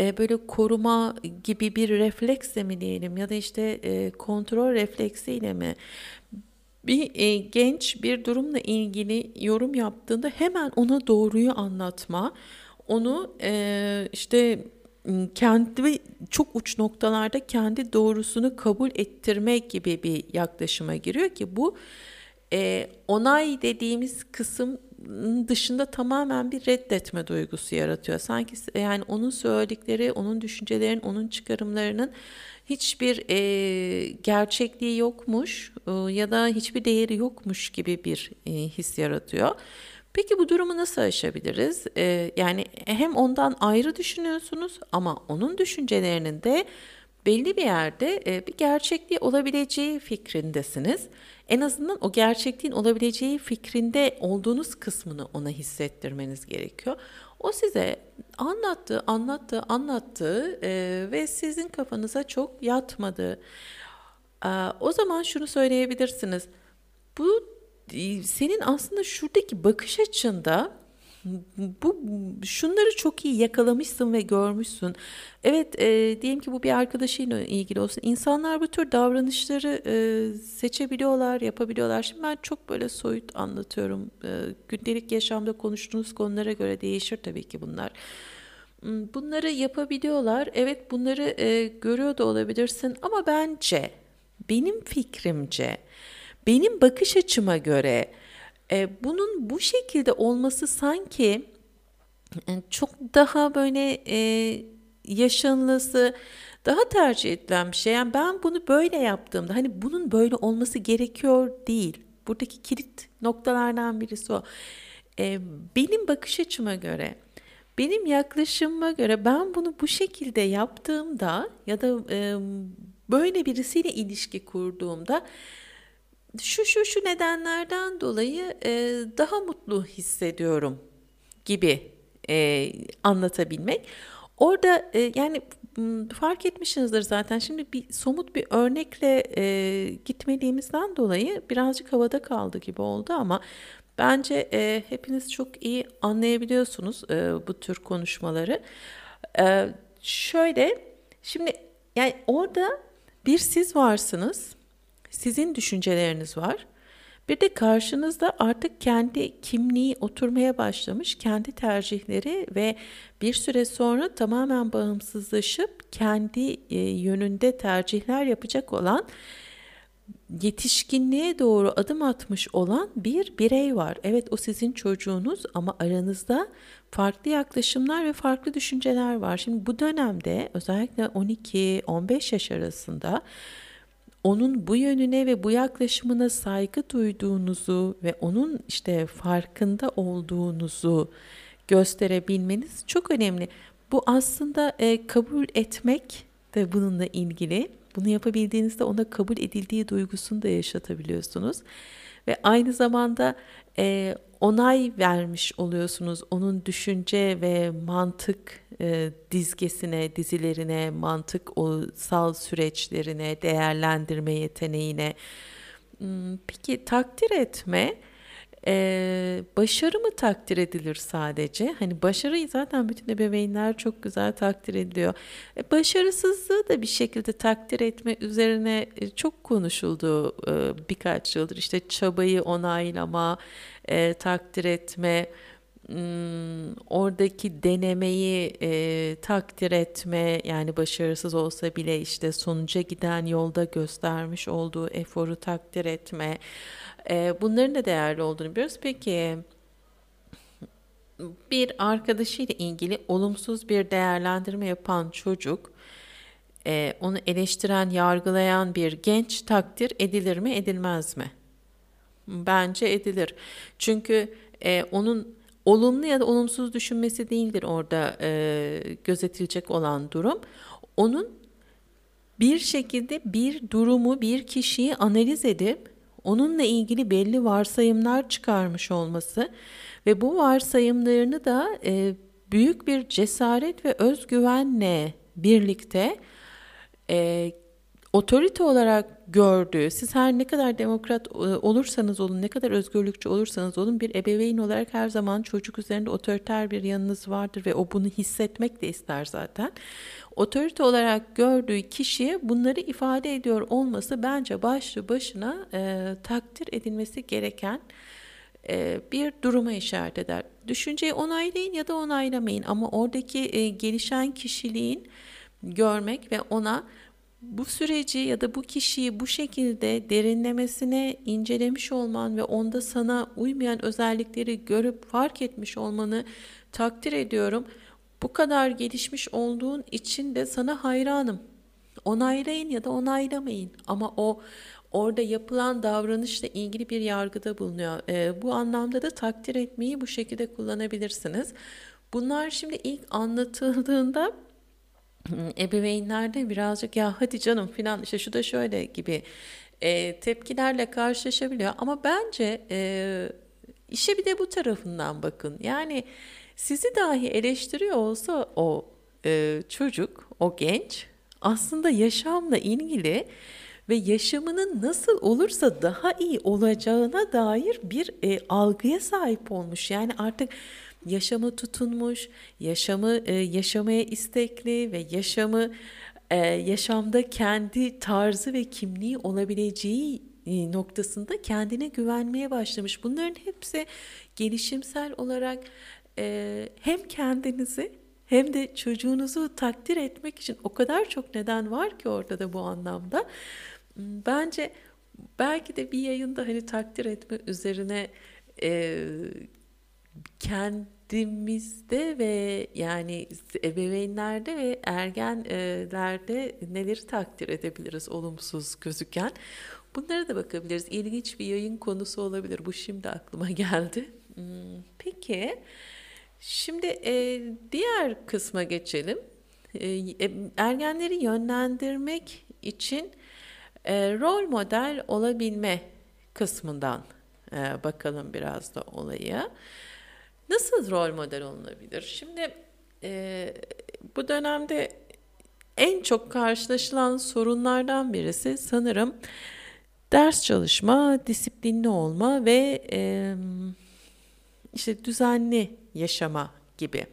e, böyle koruma gibi bir refleksle mi diyelim ya da işte e, kontrol refleksiyle mi bir e, genç bir durumla ilgili yorum yaptığında hemen ona doğruyu anlatma, onu e, işte kendi çok uç noktalarda kendi doğrusunu kabul ettirme gibi bir yaklaşıma giriyor ki bu e, onay dediğimiz kısım dışında tamamen bir reddetme duygusu yaratıyor. Sanki yani onun söyledikleri, onun düşüncelerin, onun çıkarımlarının hiçbir e, gerçekliği yokmuş e, ya da hiçbir değeri yokmuş gibi bir e, his yaratıyor. Peki bu durumu nasıl aşabiliriz? E, yani hem ondan ayrı düşünüyorsunuz ama onun düşüncelerinin de belli bir yerde e, bir gerçekliği olabileceği fikrindesiniz. En azından o gerçekliğin olabileceği fikrinde olduğunuz kısmını ona hissettirmeniz gerekiyor. O size anlattı, anlattı, anlattı e, ve sizin kafanıza çok yatmadı. E, o zaman şunu söyleyebilirsiniz. Bu e, senin aslında şuradaki bakış açında bu şunları çok iyi yakalamışsın ve görmüşsün. Evet e, diyelim ki bu bir arkadaşıyla ilgili olsun. İnsanlar bu tür davranışları e, seçebiliyorlar, yapabiliyorlar. Şimdi ben çok böyle soyut anlatıyorum. E, gündelik yaşamda konuştuğunuz konulara göre değişir tabii ki bunlar. Hmm, bunları yapabiliyorlar. Evet bunları e, görüyor da olabilirsin ama bence benim fikrimce benim bakış açıma göre e, bunun bu şekilde olması sanki e, çok daha böyle e, yaşanılısı, daha tercih edilen bir şey. Yani ben bunu böyle yaptığımda hani bunun böyle olması gerekiyor değil. Buradaki kilit noktalardan birisi o. E, benim bakış açıma göre, benim yaklaşımıma göre ben bunu bu şekilde yaptığımda ya da e, böyle birisiyle ilişki kurduğumda şu şu şu nedenlerden dolayı e, daha mutlu hissediyorum gibi e, anlatabilmek. Orada e, yani fark etmişsinizdir zaten şimdi bir somut bir örnekle e, gitmediğimizden dolayı birazcık havada kaldı gibi oldu ama bence e, hepiniz çok iyi anlayabiliyorsunuz e, bu tür konuşmaları. E, şöyle şimdi yani orada bir siz varsınız sizin düşünceleriniz var. Bir de karşınızda artık kendi kimliği oturmaya başlamış, kendi tercihleri ve bir süre sonra tamamen bağımsızlaşıp kendi e, yönünde tercihler yapacak olan yetişkinliğe doğru adım atmış olan bir birey var. Evet o sizin çocuğunuz ama aranızda farklı yaklaşımlar ve farklı düşünceler var. Şimdi bu dönemde özellikle 12-15 yaş arasında onun bu yönüne ve bu yaklaşımına saygı duyduğunuzu ve onun işte farkında olduğunuzu gösterebilmeniz çok önemli. Bu aslında e, kabul etmek de bununla ilgili. Bunu yapabildiğinizde ona kabul edildiği duygusunu da yaşatabiliyorsunuz. Ve aynı zamanda e, onay vermiş oluyorsunuz onun düşünce ve mantık e, dizgesine, dizilerine, mantık sal süreçlerine, değerlendirme yeteneğine. Hmm, peki takdir etme ee, başarı mı takdir edilir sadece? Hani başarıyı zaten bütün ebeveynler çok güzel takdir ediyor. E, başarısızlığı da bir şekilde takdir etme üzerine e, çok konuşuldu e, birkaç yıldır. İşte çabayı onaylama, e, takdir etme, oradaki denemeyi e, takdir etme yani başarısız olsa bile işte sonuca giden yolda göstermiş olduğu eforu takdir etme e, bunların da değerli olduğunu biliyoruz. Peki bir arkadaşıyla ilgili olumsuz bir değerlendirme yapan çocuk e, onu eleştiren, yargılayan bir genç takdir edilir mi, edilmez mi? Bence edilir. Çünkü e, onun olumlu ya da olumsuz düşünmesi değildir orada e, gözetilecek olan durum. Onun bir şekilde bir durumu, bir kişiyi analiz edip onunla ilgili belli varsayımlar çıkarmış olması ve bu varsayımlarını da e, büyük bir cesaret ve özgüvenle birlikte e, otorite olarak gördüğü, siz her ne kadar demokrat e, olursanız olun, ne kadar özgürlükçü olursanız olun bir ebeveyn olarak her zaman çocuk üzerinde otoriter bir yanınız vardır ve o bunu hissetmek de ister zaten. Otorite olarak gördüğü kişiye bunları ifade ediyor olması bence başlı başına e, takdir edilmesi gereken e, bir duruma işaret eder. Düşünceyi onaylayın ya da onaylamayın ama oradaki e, gelişen kişiliğin görmek ve ona bu süreci ya da bu kişiyi bu şekilde derinlemesine incelemiş olman ve onda sana uymayan özellikleri görüp fark etmiş olmanı takdir ediyorum. Bu kadar gelişmiş olduğun için de sana hayranım. Onaylayın ya da onaylamayın ama o orada yapılan davranışla ilgili bir yargıda bulunuyor. E, bu anlamda da takdir etmeyi bu şekilde kullanabilirsiniz. Bunlar şimdi ilk anlatıldığında ebeveynlerde birazcık ya hadi canım filan işte şu da şöyle gibi e, tepkilerle karşılaşabiliyor. Ama bence e, işe bir de bu tarafından bakın. Yani sizi dahi eleştiriyor olsa o e, çocuk, o genç aslında yaşamla ilgili ve yaşamının nasıl olursa daha iyi olacağına dair bir e, algıya sahip olmuş. Yani artık yaşamı tutunmuş, yaşamı e, yaşamaya istekli ve yaşamı e, yaşamda kendi tarzı ve kimliği olabileceği e, noktasında kendine güvenmeye başlamış. Bunların hepsi gelişimsel olarak e, hem kendinizi hem de çocuğunuzu takdir etmek için o kadar çok neden var ki orada da bu anlamda. Bence belki de bir yayında hani takdir etme üzerine e, kendimizde ve yani ebeveynlerde ve ergenlerde neleri takdir edebiliriz olumsuz gözüken. Bunlara da bakabiliriz. İlginç bir yayın konusu olabilir. Bu şimdi aklıma geldi. Hmm, peki, şimdi e, diğer kısma geçelim. E, e, ergenleri yönlendirmek için rol model olabilme kısmından bakalım biraz da olaya. Nasıl rol model olunabilir? Şimdi e, bu dönemde en çok karşılaşılan sorunlardan birisi sanırım ders çalışma, disiplinli olma ve e, işte düzenli yaşama gibi.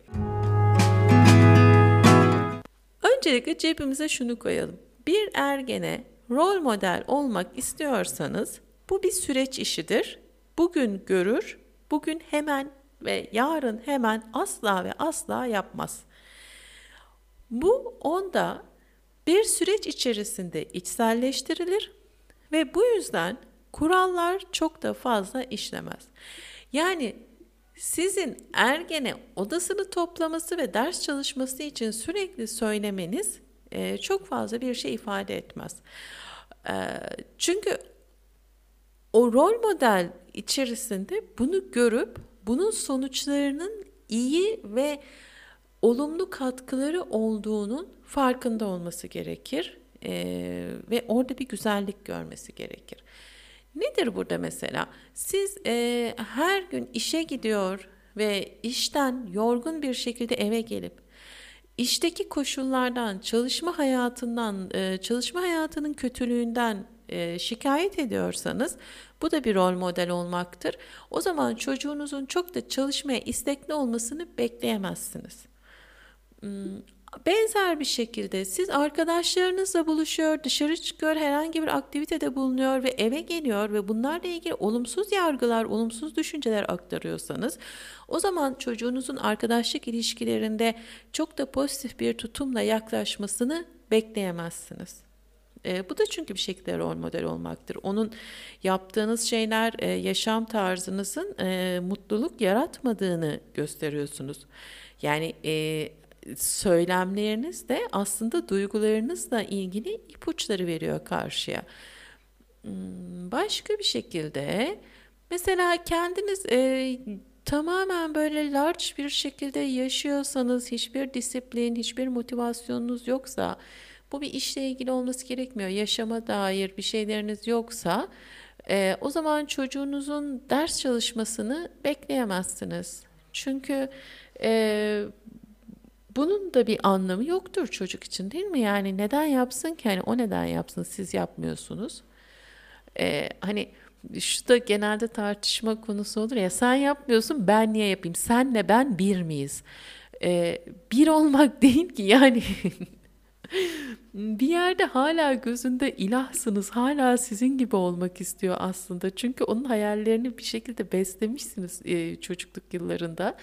Öncelikle cebimize şunu koyalım. Bir ergene rol model olmak istiyorsanız Bu bir süreç işidir. Bugün görür, bugün hemen ve yarın hemen asla ve asla yapmaz. Bu onda bir süreç içerisinde içselleştirilir ve bu yüzden kurallar çok da fazla işlemez. Yani sizin ergene odasını toplaması ve ders çalışması için sürekli söylemeniz e, çok fazla bir şey ifade etmez. E, çünkü o rol model içerisinde bunu görüp bunun sonuçlarının iyi ve olumlu katkıları olduğunun farkında olması gerekir e, ve orada bir güzellik görmesi gerekir. Nedir burada mesela? Siz e, her gün işe gidiyor ve işten yorgun bir şekilde eve gelip işteki koşullardan, çalışma hayatından, e, çalışma hayatının kötülüğünden e, şikayet ediyorsanız bu da bir rol model olmaktır. O zaman çocuğunuzun çok da çalışmaya istekli olmasını bekleyemezsiniz. Hmm, benzer bir şekilde siz arkadaşlarınızla buluşuyor, dışarı çıkıyor, herhangi bir aktivitede bulunuyor ve eve geliyor ve bunlarla ilgili olumsuz yargılar, olumsuz düşünceler aktarıyorsanız o zaman çocuğunuzun arkadaşlık ilişkilerinde çok da pozitif bir tutumla yaklaşmasını bekleyemezsiniz. E, bu da çünkü bir şekilde rol model olmaktır. Onun yaptığınız şeyler e, yaşam tarzınızın e, mutluluk yaratmadığını gösteriyorsunuz. Yani e, söylemleriniz de aslında duygularınızla ilgili ipuçları veriyor karşıya. Hmm, başka bir şekilde mesela kendiniz e, tamamen böyle large bir şekilde yaşıyorsanız hiçbir disiplin, hiçbir motivasyonunuz yoksa bu bir işle ilgili olması gerekmiyor. Yaşama dair bir şeyleriniz yoksa e, o zaman çocuğunuzun ders çalışmasını bekleyemezsiniz. Çünkü e, bunun da bir anlamı yoktur çocuk için değil mi? Yani neden yapsın ki? Hani o neden yapsın siz yapmıyorsunuz. E, hani şu da genelde tartışma konusu olur ya sen yapmıyorsun ben niye yapayım? Senle ben bir miyiz? E, bir olmak değil ki yani bir yerde hala gözünde ilahsınız, hala sizin gibi olmak istiyor aslında. Çünkü onun hayallerini bir şekilde beslemişsiniz e, çocukluk yıllarında.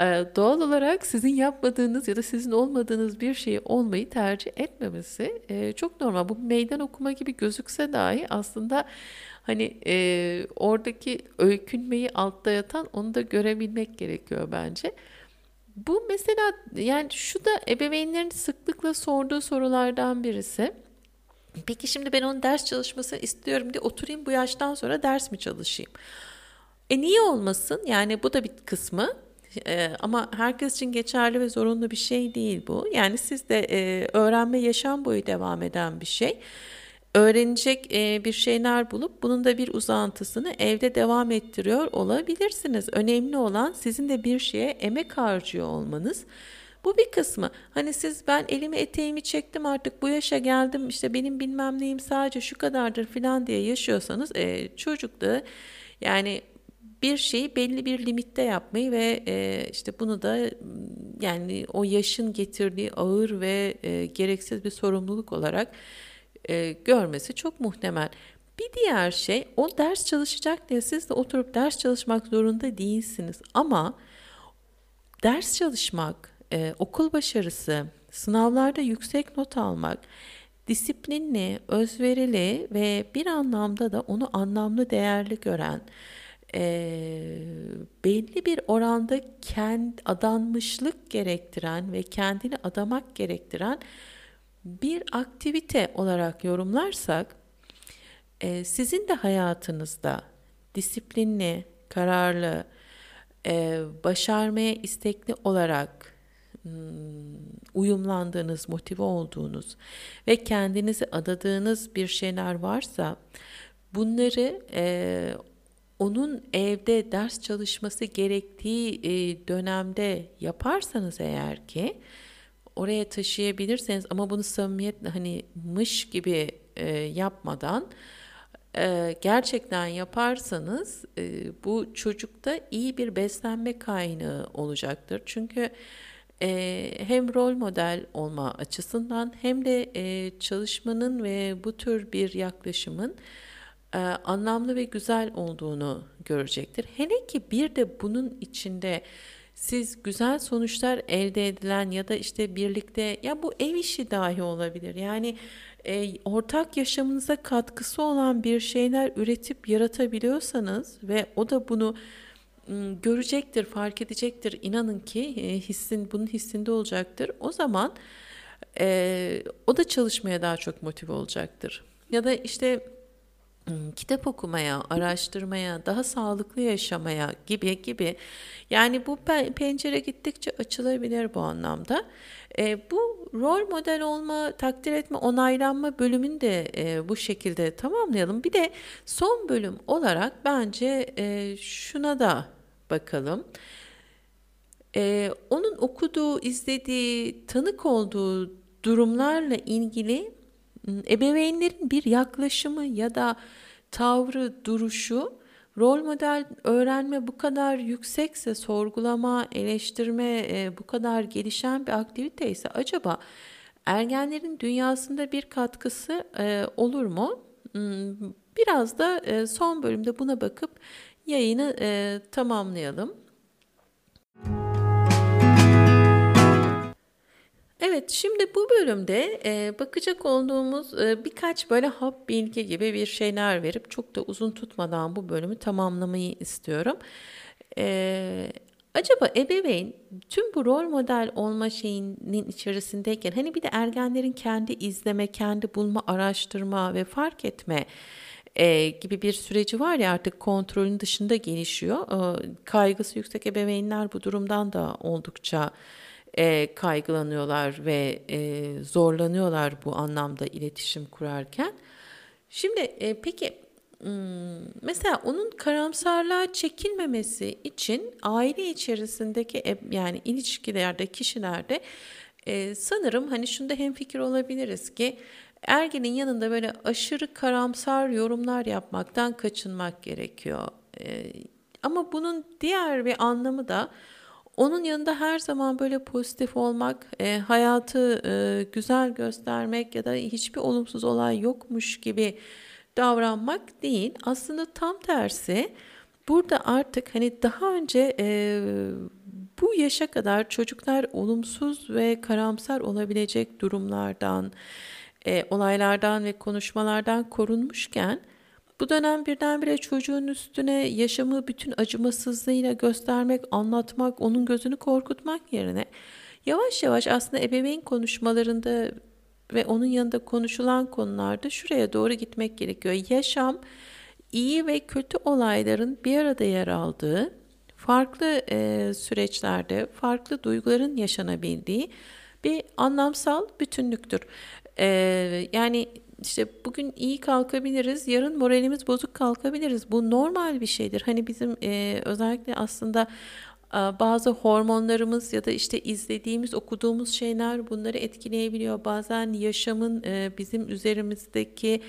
E, doğal olarak sizin yapmadığınız ya da sizin olmadığınız bir şeyi olmayı tercih etmemesi e, çok normal. Bu meydan okuma gibi gözükse dahi aslında hani oradaki öykünmeyi altta yatan onu da görebilmek gerekiyor bence. Bu mesela yani şu da ebeveynlerin sıklıkla sorduğu sorulardan birisi. Peki şimdi ben onun ders çalışmasını istiyorum diye oturayım bu yaştan sonra ders mi çalışayım? E niye olmasın? Yani bu da bir kısmı. Ee, ama herkes için geçerli ve zorunlu bir şey değil bu. Yani siz de e, öğrenme yaşam boyu devam eden bir şey öğrenecek bir şeyler bulup bunun da bir uzantısını evde devam ettiriyor olabilirsiniz. Önemli olan sizin de bir şeye emek harcıyor olmanız. Bu bir kısmı. Hani siz ben elimi eteğimi çektim artık bu yaşa geldim işte benim bilmem neyim sadece şu kadardır falan diye yaşıyorsanız e, çocuk da yani bir şeyi belli bir limitte yapmayı ve e, işte bunu da yani o yaşın getirdiği ağır ve e, gereksiz bir sorumluluk olarak e, görmesi çok muhtemel. Bir diğer şey o ders çalışacak diye siz de oturup ders çalışmak zorunda değilsiniz. Ama ders çalışmak, e, okul başarısı, sınavlarda yüksek not almak, disiplinli, özverili ve bir anlamda da onu anlamlı değerli gören, e, belli bir oranda kend, adanmışlık gerektiren ve kendini adamak gerektiren bir aktivite olarak yorumlarsak e, sizin de hayatınızda disiplinli, kararlı, e, başarmaya istekli olarak hmm, uyumlandığınız, motive olduğunuz ve kendinizi adadığınız bir şeyler varsa bunları e, onun evde ders çalışması gerektiği e, dönemde yaparsanız eğer ki oraya taşıyabilirseniz ama bunu samimiyetle hani mış gibi e, yapmadan e, gerçekten yaparsanız e, bu çocukta iyi bir beslenme kaynağı olacaktır. Çünkü e, hem rol model olma açısından hem de e, çalışmanın ve bu tür bir yaklaşımın e, anlamlı ve güzel olduğunu görecektir. Hele ki bir de bunun içinde siz güzel sonuçlar elde edilen ya da işte birlikte ya bu ev işi dahi olabilir. Yani e, ortak yaşamınıza katkısı olan bir şeyler üretip yaratabiliyorsanız ve o da bunu görecektir, fark edecektir. İnanın ki e, hissin bunun hissinde olacaktır. O zaman e, o da çalışmaya daha çok motive olacaktır. Ya da işte kitap okumaya, araştırmaya, daha sağlıklı yaşamaya gibi gibi. Yani bu pencere gittikçe açılabilir bu anlamda. E, bu rol model olma, takdir etme, onaylanma bölümünü de e, bu şekilde tamamlayalım. Bir de son bölüm olarak bence e, şuna da bakalım. E, onun okuduğu, izlediği, tanık olduğu durumlarla ilgili ebeveynlerin bir yaklaşımı ya da tavrı, duruşu rol model öğrenme bu kadar yüksekse, sorgulama, eleştirme e, bu kadar gelişen bir aktivite ise acaba ergenlerin dünyasında bir katkısı e, olur mu? Hmm, biraz da e, son bölümde buna bakıp yayını e, tamamlayalım. Evet, şimdi bu bölümde e, bakacak olduğumuz e, birkaç böyle hap bilgi gibi bir şeyler verip çok da uzun tutmadan bu bölümü tamamlamayı istiyorum. E, acaba ebeveyn tüm bu rol model olma şeyinin içerisindeyken hani bir de ergenlerin kendi izleme, kendi bulma, araştırma ve fark etme e, gibi bir süreci var ya artık kontrolün dışında gelişiyor. E, kaygısı yüksek ebeveynler bu durumdan da oldukça e, kaygılanıyorlar ve e, zorlanıyorlar bu anlamda iletişim kurarken. Şimdi e, peki mesela onun karamsarlığa çekilmemesi için aile içerisindeki yani ilişkilerde kişilerde e, sanırım hani şunda hemfikir olabiliriz ki ergenin yanında böyle aşırı karamsar yorumlar yapmaktan kaçınmak gerekiyor. E, ama bunun diğer bir anlamı da onun yanında her zaman böyle pozitif olmak, e, hayatı e, güzel göstermek ya da hiçbir olumsuz olay yokmuş gibi davranmak değil. Aslında tam tersi. Burada artık hani daha önce e, bu yaşa kadar çocuklar olumsuz ve karamsar olabilecek durumlardan, e, olaylardan ve konuşmalardan korunmuşken bu dönem birdenbire çocuğun üstüne yaşamı bütün acımasızlığıyla göstermek, anlatmak, onun gözünü korkutmak yerine yavaş yavaş aslında ebeveyn konuşmalarında ve onun yanında konuşulan konularda şuraya doğru gitmek gerekiyor. Yaşam iyi ve kötü olayların bir arada yer aldığı, farklı e, süreçlerde farklı duyguların yaşanabildiği bir anlamsal bütünlüktür. E, yani işte bugün iyi kalkabiliriz, yarın moralimiz bozuk kalkabiliriz. Bu normal bir şeydir. Hani bizim e, özellikle aslında bazı hormonlarımız ya da işte izlediğimiz, okuduğumuz şeyler bunları etkileyebiliyor. Bazen yaşamın e, bizim üzerimizdeki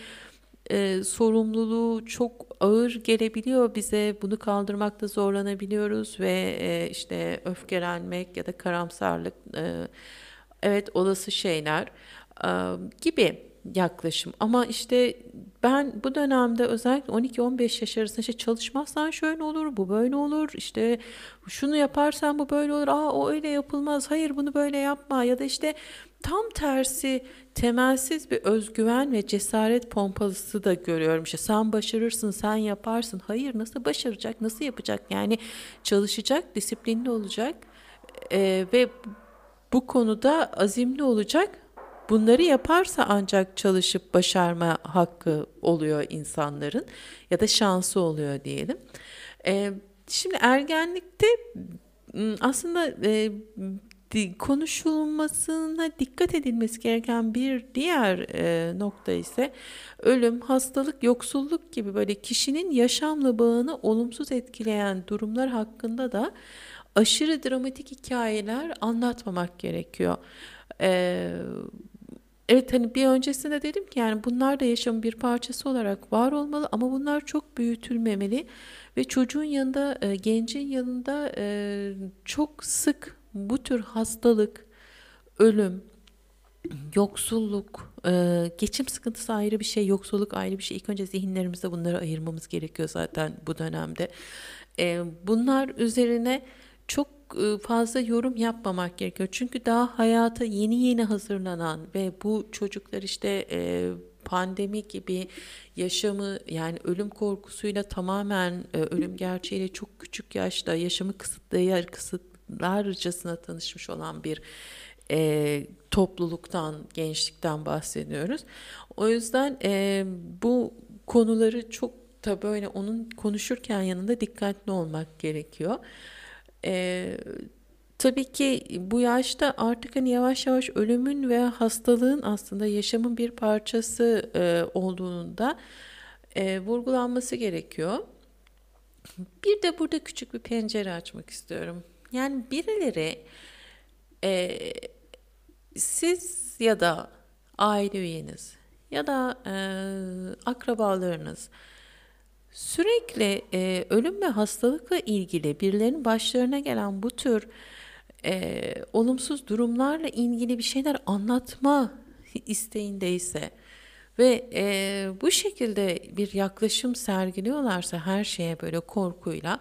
e, sorumluluğu çok ağır gelebiliyor bize. Bunu kaldırmakta zorlanabiliyoruz ve e, işte öfkelenmek ya da karamsarlık, e, evet olası şeyler e, gibi yaklaşım. Ama işte ben bu dönemde özellikle 12-15 yaş arasında işte çalışmazsan şöyle olur, bu böyle olur, işte şunu yaparsan bu böyle olur, aa o öyle yapılmaz, hayır bunu böyle yapma ya da işte tam tersi temelsiz bir özgüven ve cesaret pompalısı da görüyorum. İşte sen başarırsın, sen yaparsın. Hayır nasıl başaracak, nasıl yapacak? Yani çalışacak, disiplinli olacak ee, ve bu konuda azimli olacak Bunları yaparsa ancak çalışıp başarma hakkı oluyor insanların ya da şansı oluyor diyelim. Ee, şimdi ergenlikte aslında e, konuşulmasına dikkat edilmesi gereken bir diğer e, nokta ise ölüm, hastalık, yoksulluk gibi böyle kişinin yaşamla bağını olumsuz etkileyen durumlar hakkında da aşırı dramatik hikayeler anlatmamak gerekiyor. Ee, Evet hani bir öncesinde dedim ki yani bunlar da yaşamın bir parçası olarak var olmalı ama bunlar çok büyütülmemeli ve çocuğun yanında, e, gencin yanında e, çok sık bu tür hastalık, ölüm, yoksulluk, Ee, geçim sıkıntısı ayrı bir şey, yoksulluk ayrı bir şey. İlk önce zihinlerimizde bunları ayırmamız gerekiyor zaten bu dönemde. Ee, bunlar üzerine çok e, fazla yorum yapmamak gerekiyor. Çünkü daha hayata yeni yeni hazırlanan ve bu çocuklar işte e, pandemi gibi yaşamı yani ölüm korkusuyla tamamen e, ölüm gerçeğiyle çok küçük yaşta yaşamı kısıtlayar kısıtlarcasına tanışmış olan bir e, topluluktan, gençlikten bahsediyoruz. O yüzden e, bu konuları çok da böyle onun konuşurken yanında dikkatli olmak gerekiyor. E, tabii ki bu yaşta artık hani yavaş yavaş ölümün ve hastalığın aslında yaşamın bir parçası e, olduğunu da e, vurgulanması gerekiyor. Bir de burada küçük bir pencere açmak istiyorum. Yani birileri e, siz ya da aile üyeniz ya da e, akrabalarınız sürekli e, ölüm ve hastalıkla ilgili birilerinin başlarına gelen bu tür e, olumsuz durumlarla ilgili bir şeyler anlatma isteğindeyse ve e, bu şekilde bir yaklaşım sergiliyorlarsa her şeye böyle korkuyla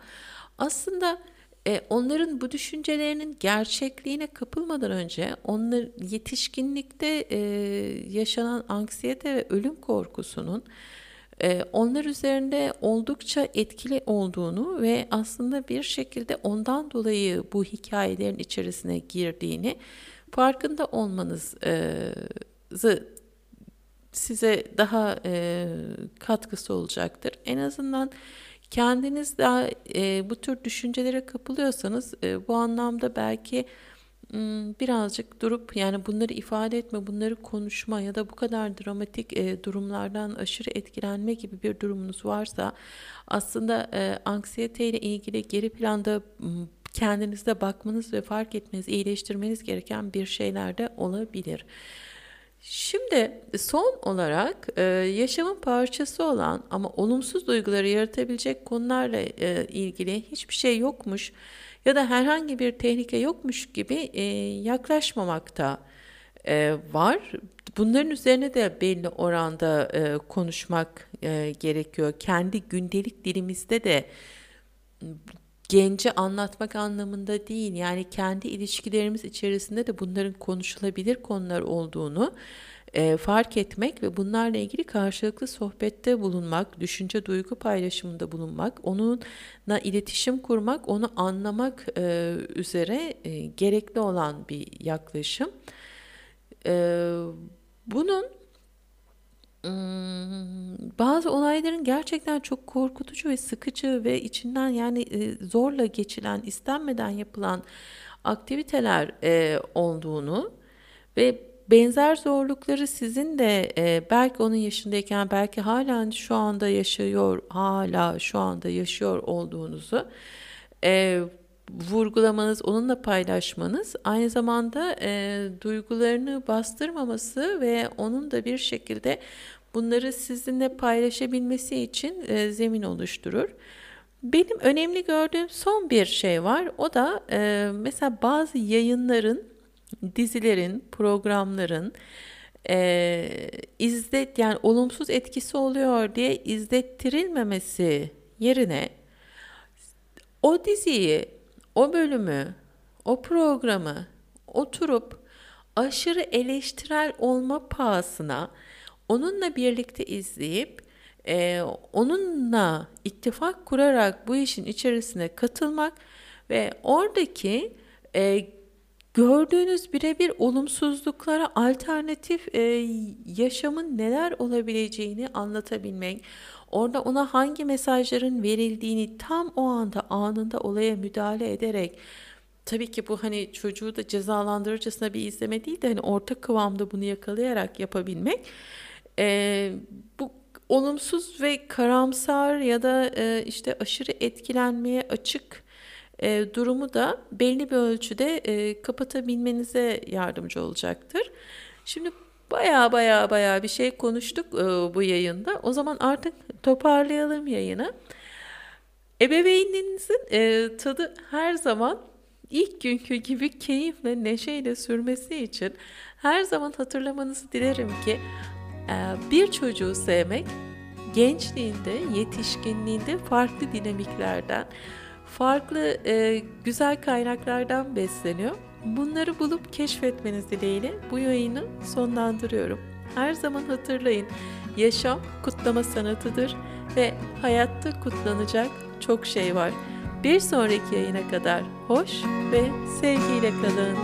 aslında e, onların bu düşüncelerinin gerçekliğine kapılmadan önce onlar yetişkinlikte e, yaşanan anksiyete ve ölüm korkusunun onlar üzerinde oldukça etkili olduğunu ve aslında bir şekilde ondan dolayı bu hikayelerin içerisine girdiğini farkında olmanızı size daha e, katkısı olacaktır. En azından kendiniz daha e, bu tür düşüncelere kapılıyorsanız e, bu anlamda belki birazcık durup yani bunları ifade etme, bunları konuşma ya da bu kadar dramatik e, durumlardan aşırı etkilenme gibi bir durumunuz varsa aslında e, anksiyete ile ilgili geri planda m, kendinizde bakmanız ve fark etmeniz, iyileştirmeniz gereken bir şeyler de olabilir. Şimdi son olarak e, yaşamın parçası olan ama olumsuz duyguları yaratabilecek konularla e, ilgili hiçbir şey yokmuş ya da herhangi bir tehlike yokmuş gibi e, yaklaşmamakta e, var. Bunların üzerine de belli oranda e, konuşmak e, gerekiyor. Kendi gündelik dilimizde de genci anlatmak anlamında değil yani kendi ilişkilerimiz içerisinde de bunların konuşulabilir konular olduğunu e, fark etmek ve bunlarla ilgili karşılıklı sohbette bulunmak, düşünce duygu paylaşımında bulunmak, onunla iletişim kurmak, onu anlamak e, üzere e, gerekli olan bir yaklaşım. E, bunun bazı olayların gerçekten çok korkutucu ve sıkıcı ve içinden yani zorla geçilen, istenmeden yapılan aktiviteler olduğunu ve benzer zorlukları sizin de belki onun yaşındayken belki hala şu anda yaşıyor, hala şu anda yaşıyor olduğunuzu vurgulamanız, onunla paylaşmanız aynı zamanda e, duygularını bastırmaması ve onun da bir şekilde bunları sizinle paylaşabilmesi için e, zemin oluşturur. Benim önemli gördüğüm son bir şey var. O da e, mesela bazı yayınların, dizilerin, programların e, izlet yani olumsuz etkisi oluyor diye izlettirilmemesi yerine o diziyi o bölümü, o programı oturup aşırı eleştirel olma pahasına onunla birlikte izleyip e, onunla ittifak kurarak bu işin içerisine katılmak ve oradaki e, gördüğünüz birebir olumsuzluklara alternatif e, yaşamın neler olabileceğini anlatabilmek, Orada ona hangi mesajların verildiğini tam o anda anında olaya müdahale ederek tabii ki bu hani çocuğu da cezalandırıcısına bir izleme değil de hani orta kıvamda bunu yakalayarak yapabilmek e, bu olumsuz ve karamsar ya da e, işte aşırı etkilenmeye açık e, durumu da belli bir ölçüde e, kapatabilmenize yardımcı olacaktır. Şimdi baya baya baya bir şey konuştuk e, bu yayında. O zaman artık toparlayalım yayını. Ebeveynliğinizin e, tadı her zaman ilk günkü gibi keyifle, neşeyle sürmesi için her zaman hatırlamanızı dilerim ki e, bir çocuğu sevmek gençliğinde, yetişkinliğinde farklı dinamiklerden, farklı e, güzel kaynaklardan besleniyor. Bunları bulup keşfetmeniz dileğiyle bu yayını sonlandırıyorum. Her zaman hatırlayın, yaşam kutlama sanatıdır ve hayatta kutlanacak çok şey var. Bir sonraki yayına kadar hoş ve sevgiyle kalın.